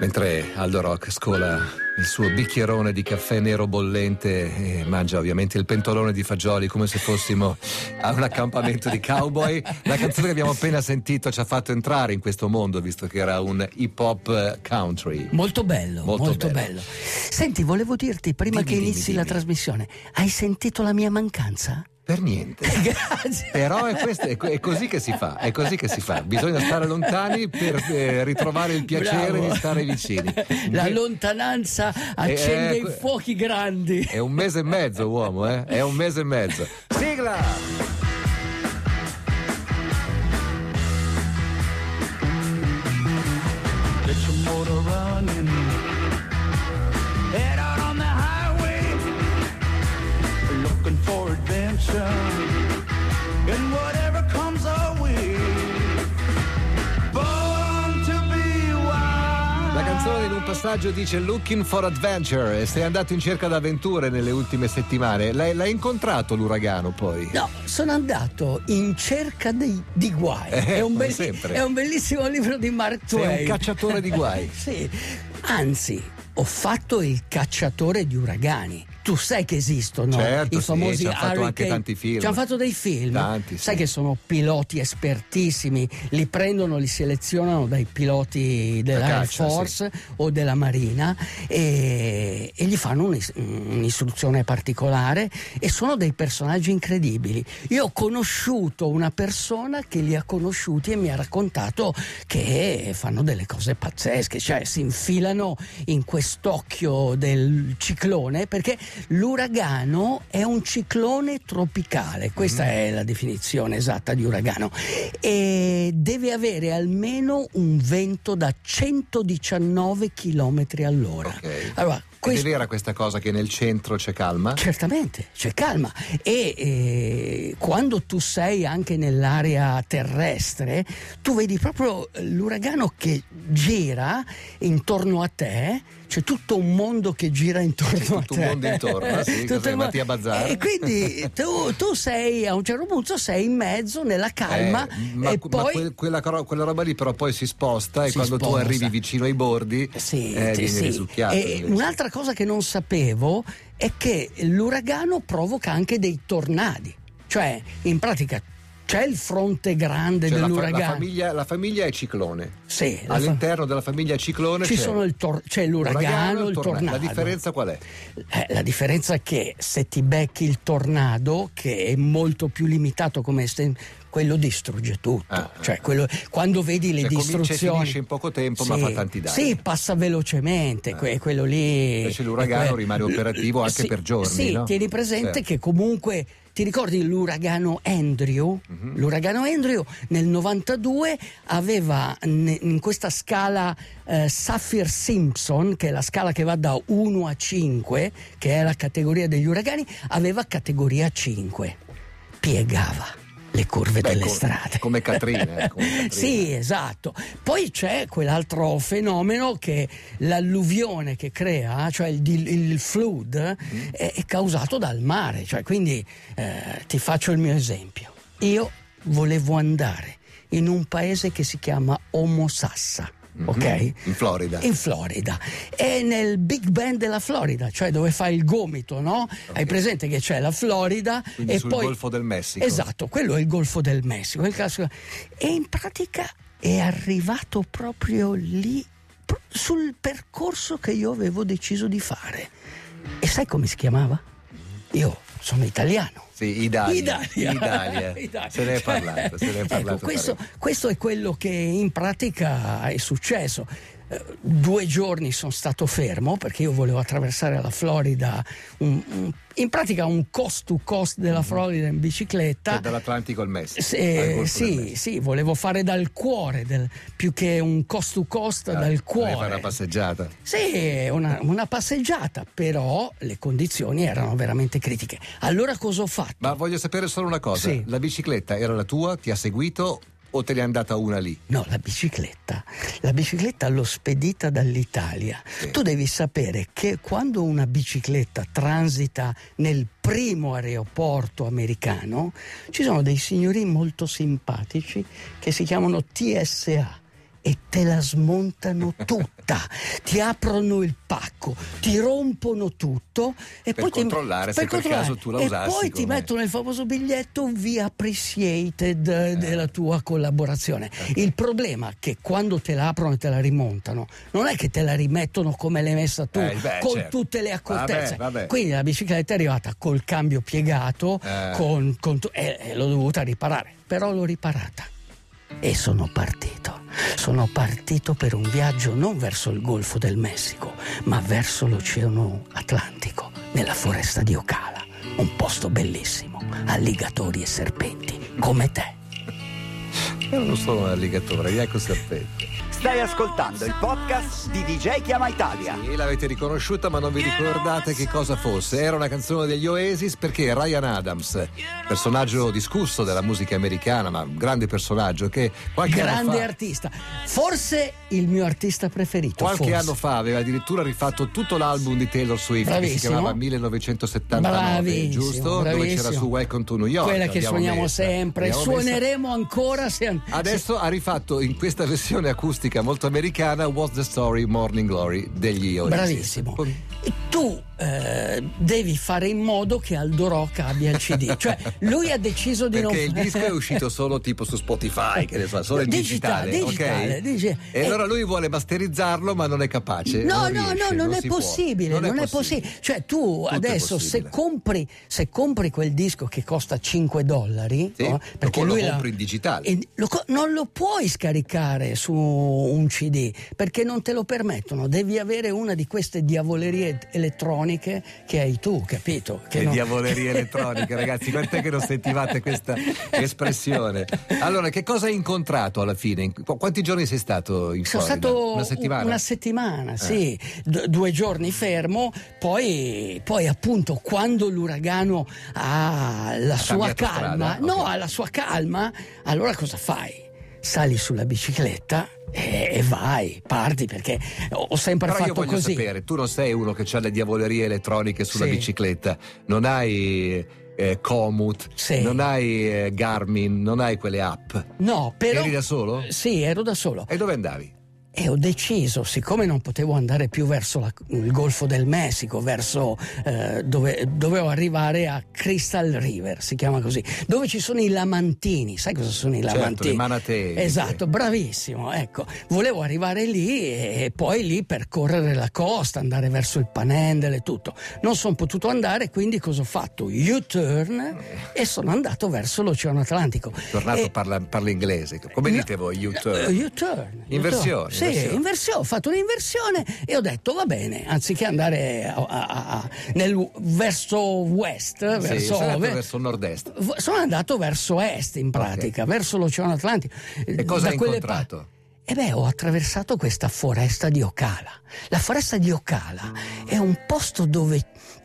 Mentre Aldo Rock scola il suo bicchierone di caffè nero bollente e mangia ovviamente il pentolone di fagioli come se fossimo a un accampamento di cowboy, la canzone che abbiamo appena sentito ci ha fatto entrare in questo mondo visto che era un hip hop country. Molto bello, molto, molto bello. bello. Senti, volevo dirti prima dimmi, che inizi dimmi, la dimmi. trasmissione, hai sentito la mia mancanza? Per niente. Grazie. Però è, questo, è, è, così che si fa, è così che si fa. Bisogna stare lontani per eh, ritrovare il piacere Bravo. di stare vicini. La lontananza accende i fuochi grandi. È un mese e mezzo, uomo, eh? È un mese e mezzo. Sigla! Passaggio dice Looking for Adventure e sei andato in cerca d'avventure nelle ultime settimane. L'hai, l'hai incontrato l'uragano poi? No, sono andato in cerca dei, di guai. Eh, è, un be- è, un bellissimo libro di Mark Twain. Sei un cacciatore di guai. sì, anzi, ho fatto il cacciatore di uragani tu sai che esistono certo, i famosi sì, ci hanno fatto anche tanti film. Ci hanno fatto dei film. Tanti, sai sì. che sono piloti espertissimi, li prendono, li selezionano dai piloti della Air Force sì. o della Marina e, e gli fanno un'is- un'istruzione particolare e sono dei personaggi incredibili. Io ho conosciuto una persona che li ha conosciuti e mi ha raccontato che fanno delle cose pazzesche, cioè si infilano in quest'occhio del ciclone perché l'uragano è un ciclone tropicale, questa mm. è la definizione esatta di uragano, e deve avere almeno un vento da 119 km all'ora. Okay. Allora, questo... È vera questa cosa che nel centro c'è calma? Certamente, c'è calma e eh, quando tu sei anche nell'area terrestre, tu vedi proprio l'uragano che gira intorno a te c'è tutto un mondo che gira intorno c'è a te. Mondo intorno, sì, tutto Mattia Bazzar. E quindi tu, tu, sei a un certo punto sei in mezzo nella calma eh, ma, e ma poi... quella, quella, roba lì però poi si sposta e quando sposta. tu arrivi vicino ai bordi sì, eh, vieni sì. risucchiato. E un'altra cosa che non sapevo è che l'uragano provoca anche dei tornadi. Cioè, in pratica c'è il fronte grande cioè dell'uragano. La, fa- la, famiglia, la, famiglia, è ciclone. Sì, All'interno fa- della famiglia ciclone c'è, tor- c'è l'uragano, il, tornado. La differenza qual è? Eh, la differenza è che se ti becchi il tornado, che è molto più limitato come esten- quello distrugge tutto. Ah, cioè, quello, quando vedi le cioè, distruzioni. finisce in poco tempo, sì, ma fa tanti danni. Sì, passa velocemente. Ah. quello lì. Invece l'uragano que- rimane operativo anche sì, per giorni. Sì, no? tieni presente certo. che comunque. Ti ricordi l'uragano Andrew? Mm-hmm. L'uragano Andrew nel 92 aveva in questa scala eh, Saffir-Simpson, che è la scala che va da 1 a 5, che è la categoria degli uragani, aveva categoria 5. Piegava le curve Beh, delle come, strade. Come Catrina. Eh, come Catrina. sì, esatto. Poi c'è quell'altro fenomeno che l'alluvione che crea, cioè il, il flood, mm. è, è, causato dal mare. Cioè, quindi eh, ti faccio il mio esempio. Io volevo andare in un paese che si chiama Omosassa Mm-hmm. ok? In Florida. In Florida. È nel Big Bend della Florida, cioè dove fa il gomito, no? Okay. Hai presente che c'è la Florida Quindi e sul poi... Golfo del Messico. Esatto, quello è il Golfo del Messico. E in pratica è arrivato proprio lì, sul percorso che io avevo deciso di fare. E sai come si chiamava? Io sono italiano. Sì, Italia. Italia. Italia. Italia. Se ne è parlato. Se ne è ecco, parlato ecco, questo, questo, è quello che in pratica è successo. Eh, due giorni sono stato fermo perché io volevo attraversare la Florida, un, un, in pratica un cost to cost della mhm. Florida in bicicletta. Cioè dall'Atlantico al Messico. Se, sì, Messico. sì, volevo fare dal cuore, del, più che un cost to cost ah, dal cuore. Fare una passeggiata. Sì, una, una, passeggiata, però le condizioni erano veramente critiche. Allora cosa ho fatto? Ma voglio sapere solo una cosa, sì. la bicicletta era la tua, ti ha seguito o te ne è andata una lì? No, la bicicletta. La bicicletta l'ho spedita dall'Italia. Sì. Tu devi sapere che quando una bicicletta transita nel primo aeroporto americano, ci sono dei signori molto simpatici che si chiamano TSA e te la smontano tutta, ti aprono il pacco, ti rompono tutto e per poi controllare ti, se per caso tu la e usassi. E poi ti mettono il famoso biglietto we appreciated eh. della tua collaborazione. Okay. Il problema è che quando te la aprono e te la rimontano, non è che te la rimettono come l'hai messa tu, eh, beh, con certo. tutte le accortezze. Vabbè, vabbè. Quindi la bicicletta è arrivata col cambio piegato Eh. con, con e l'ho dovuta riparare, però l'ho riparata. E sono partito. Sono partito per un viaggio non verso il Golfo del Messico, ma verso l'Oceano Atlantico, nella foresta di Ocala. Un posto bellissimo, alligatori e serpenti, come te. Io non sono un alligatore, ecco serpente. Stai ascoltando il podcast di DJ Chiama Italia. Sì, l'avete riconosciuta, ma non vi ricordate che cosa fosse. Era una canzone degli Oasis perché Ryan Adams, personaggio discusso della musica americana, ma un grande personaggio che qualche anno Grande fa, artista, forse il mio artista preferito. qualche forse. anno fa aveva addirittura rifatto tutto l'album di Taylor Swift che si Bravissimo. chiamava 1979, Bravissimo, giusto? Dove bravissimo. c'era su Welcome to New York. Quella che suoniamo messa. sempre, L'abbiamo messa. suoneremo ancora se Adesso ha rifatto in questa versione acustica molto americana What's the Story Morning Glory degli Oasis. Bravissimo. E tu eh, devi fare in modo che Aldo Rock abbia il CD. cioè, lui ha deciso di Perché non il disco è uscito solo tipo su Spotify, che ne so, solo in Digitale, digitale, digitale, ok? dice- e eh, allora lui vuole masterizzarlo, ma non è capace. No, non no, riesce, no, non, è si può. possibile, non, è possibile. Cioè tu è adesso se possibile. compri, se compri quel disco che costa 5 dollari, Sì, no? lo- lo l'ha- compri in digitale. e lo non lo puoi scaricare su un CD perché non te lo permettono, devi avere una di queste diavolerie elettroniche che hai tu, capito? Che Le non- diavolerie elettroniche, ragazzi, quant'è che non sentivate questa espressione? Allora, che cosa hai incontrato alla fine? In- qu- Quanti giorni sei stato in Sono Florida? stato Una settimana? Eh. una settimana, sì, D- due giorni fermo, poi, poi appunto quando l'uragano ha la sua cambiato calma, strada? no, Ok. ha la sua calma, allora cosa fai? Sali sulla bicicletta e, vai, parti perché ho sempre Però io fatto voglio così. sapere, tu non sei uno che ha le diavolerie elettroniche sulla Sì. bicicletta, non hai eh, Komoot, Sì. non hai eh, Garmin, non hai quelle app. No, però Eri da solo? Sì, ero da solo. E dove andavi? E ho deciso, siccome non potevo andare più verso la- il Golfo del Messico, verso eh, dove dovevo arrivare a Crystal River, si chiama così, dove ci sono i lamantini. Sai cosa sono i Certo, lamantini? le manatee. Esatto, bravissimo. Ecco, volevo arrivare lì e poi lì percorrere la costa, andare verso il Panhandle e tutto. Non sono potuto andare, quindi cosa ho fatto? U-turn e sono andato verso l'Oceano Atlantico. Tornato E- parla, parla inglese. Come No, dite voi, U-turn? U-turn. Inversione, Sì, inversione. Ho fatto un'inversione e ho detto va bene, anziché andare a- a- a- nel, verso west, Sì, verso andato ovest, verso nord-est. sono andato verso est in pratica, verso l'Oceano Atlantico. E cosa Da hai incontrato? pa- e beh, ho attraversato questa foresta di Ocala. La foresta di Ocala è un posto dove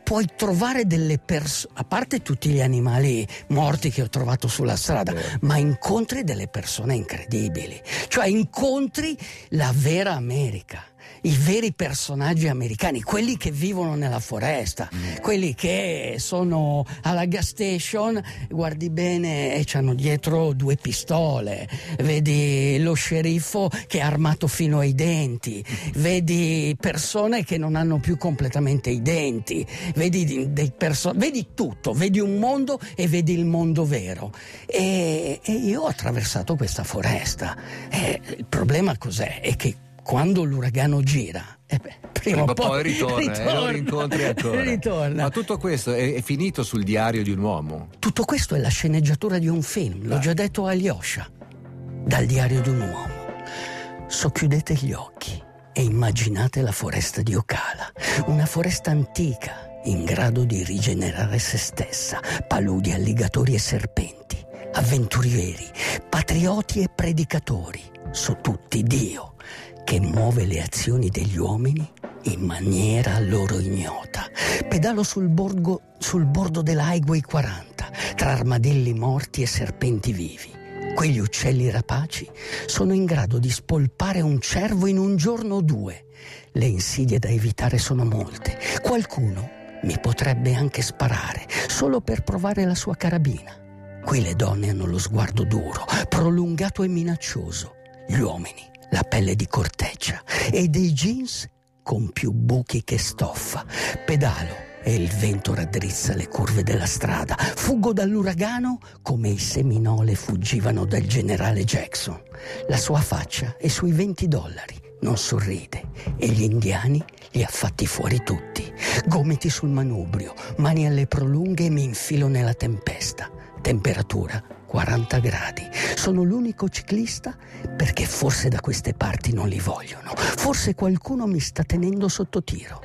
puoi trovare delle persone, a parte tutti gli animali morti che ho trovato sulla strada, Vero. ma incontri delle persone incredibili. Cioè incontri la vera America. I veri personaggi americani, quelli che vivono nella foresta, quelli che sono alla gas station, guardi bene e hanno dietro due pistole, vedi lo sceriffo che è armato fino ai denti, vedi persone che non hanno più completamente i denti, vedi, perso- vedi tutto, vedi un mondo e vedi il mondo vero. E, e io ho attraversato questa foresta. E il problema cos'è? È che quando l'uragano gira, eh beh, prima, o poi ritorna, e lo rincontri ancora. ritorna. Ma tutto questo è, è finito sul diario di un uomo. Tutto questo è la sceneggiatura di un film, l'ho già detto a Alyosha, dal diario di un uomo. Socchiudete gli occhi e immaginate la foresta di Ocala, una foresta antica in grado di rigenerare se stessa, paludi, alligatori e serpenti, avventurieri, patrioti e predicatori, su tutti Dio, che muove le azioni degli uomini in maniera loro ignota. Pedalo sul, borgo- sul bordo dell'Highway 40, tra armadilli morti e serpenti vivi. Quegli uccelli rapaci sono in grado di spolpare un cervo in un giorno o due. Le insidie da evitare sono molte. Qualcuno mi potrebbe anche sparare solo per provare la sua carabina. Qui le donne hanno lo sguardo duro, prolungato e minaccioso. Gli uomini la pelle di corteccia e dei jeans con più buchi che stoffa. Pedalo e il vento raddrizza le curve della strada. Fuggo dall'uragano come i seminole fuggivano dal generale Jackson. La sua faccia è sui 20 dollari, non sorride e gli indiani li ha fatti fuori tutti. Gomiti sul manubrio, mani alle prolunghe e mi infilo nella tempesta. Temperatura 40 gradi. Sono l'unico ciclista perché forse da queste parti non li vogliono. Forse qualcuno mi sta tenendo sotto tiro.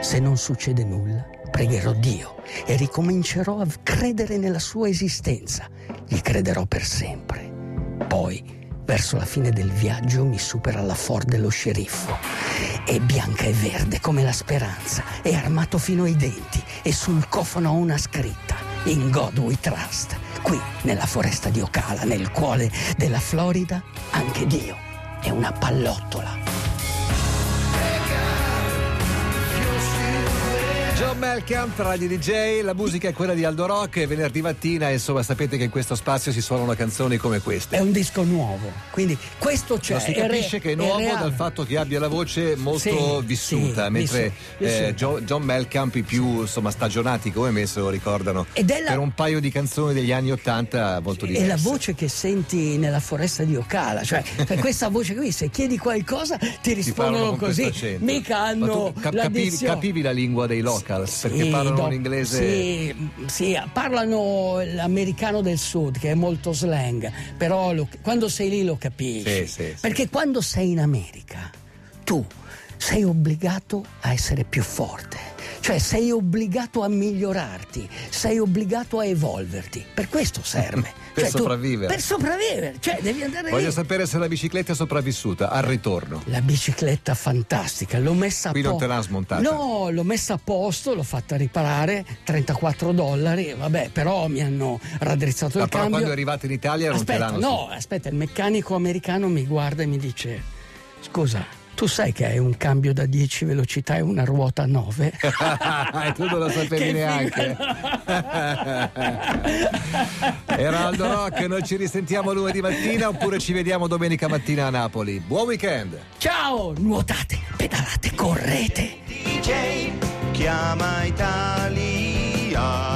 Se non succede nulla, pregherò Dio e ricomincerò a credere nella sua esistenza. Gli crederò per sempre. Poi, verso la fine del viaggio, mi supera la Ford dello sceriffo. È bianca e verde come la speranza, è armato fino ai denti e sul cofano ho una scritta. In God we trust. Qui, nella foresta di Ocala, nel cuore della Florida, anche Dio è una pallottola. John Melkamp, Radio DJ, la musica è quella di Aldo Rock e venerdì mattina, insomma, sapete che in questo spazio si suonano canzoni come queste. È un disco nuovo, quindi questo c'è. Lo si capisce che è nuovo è dal fatto che abbia la voce molto sì, vissuta, sì, mentre vissuta. eh, John, John Melkamp i più insomma, stagionati come me se lo ricordano la- per un paio di canzoni degli anni Ottanta molto diverse. È la voce che senti nella foresta di Ocala, cioè questa voce qui, se chiedi qualcosa ti Ti rispondono con così. Mica Ma hanno tu cap- capivi, capivi la lingua dei locals perché Sì, parlano in inglese Sì, sì, parlano l'americano del sud che è molto slang, però lo- quando sei lì lo capisci. Sì. Perché quando sei in America tu sei obbligato a essere più forte. Cioè sei obbligato a migliorarti, sei obbligato a evolverti. Per questo serve. Per Cioè, tu- sopravvivere. per sopravvivere, cioè devi andare Voglio lì. sapere se la bicicletta è sopravvissuta al ritorno. La bicicletta fantastica, l'ho messa Qui a non posto. te l'hanno smontata? No, l'ho messa a posto, l'ho fatta riparare, 34 dollari, vabbè, però mi hanno raddrizzato Ma il però cambio. quando è arrivata in Italia non te aspetta, l'hanno no, aspetta, il meccanico americano mi guarda e mi dice: Scusa, tu sai che hai un cambio da 10 velocità e una ruota a 9? e tu non lo sapevi Che neanche. Era Aldo Rock, noi ci risentiamo lunedì mattina oppure ci vediamo domenica mattina a Napoli. Buon weekend! Ciao, nuotate, pedalate, correte. DJ chiama Italia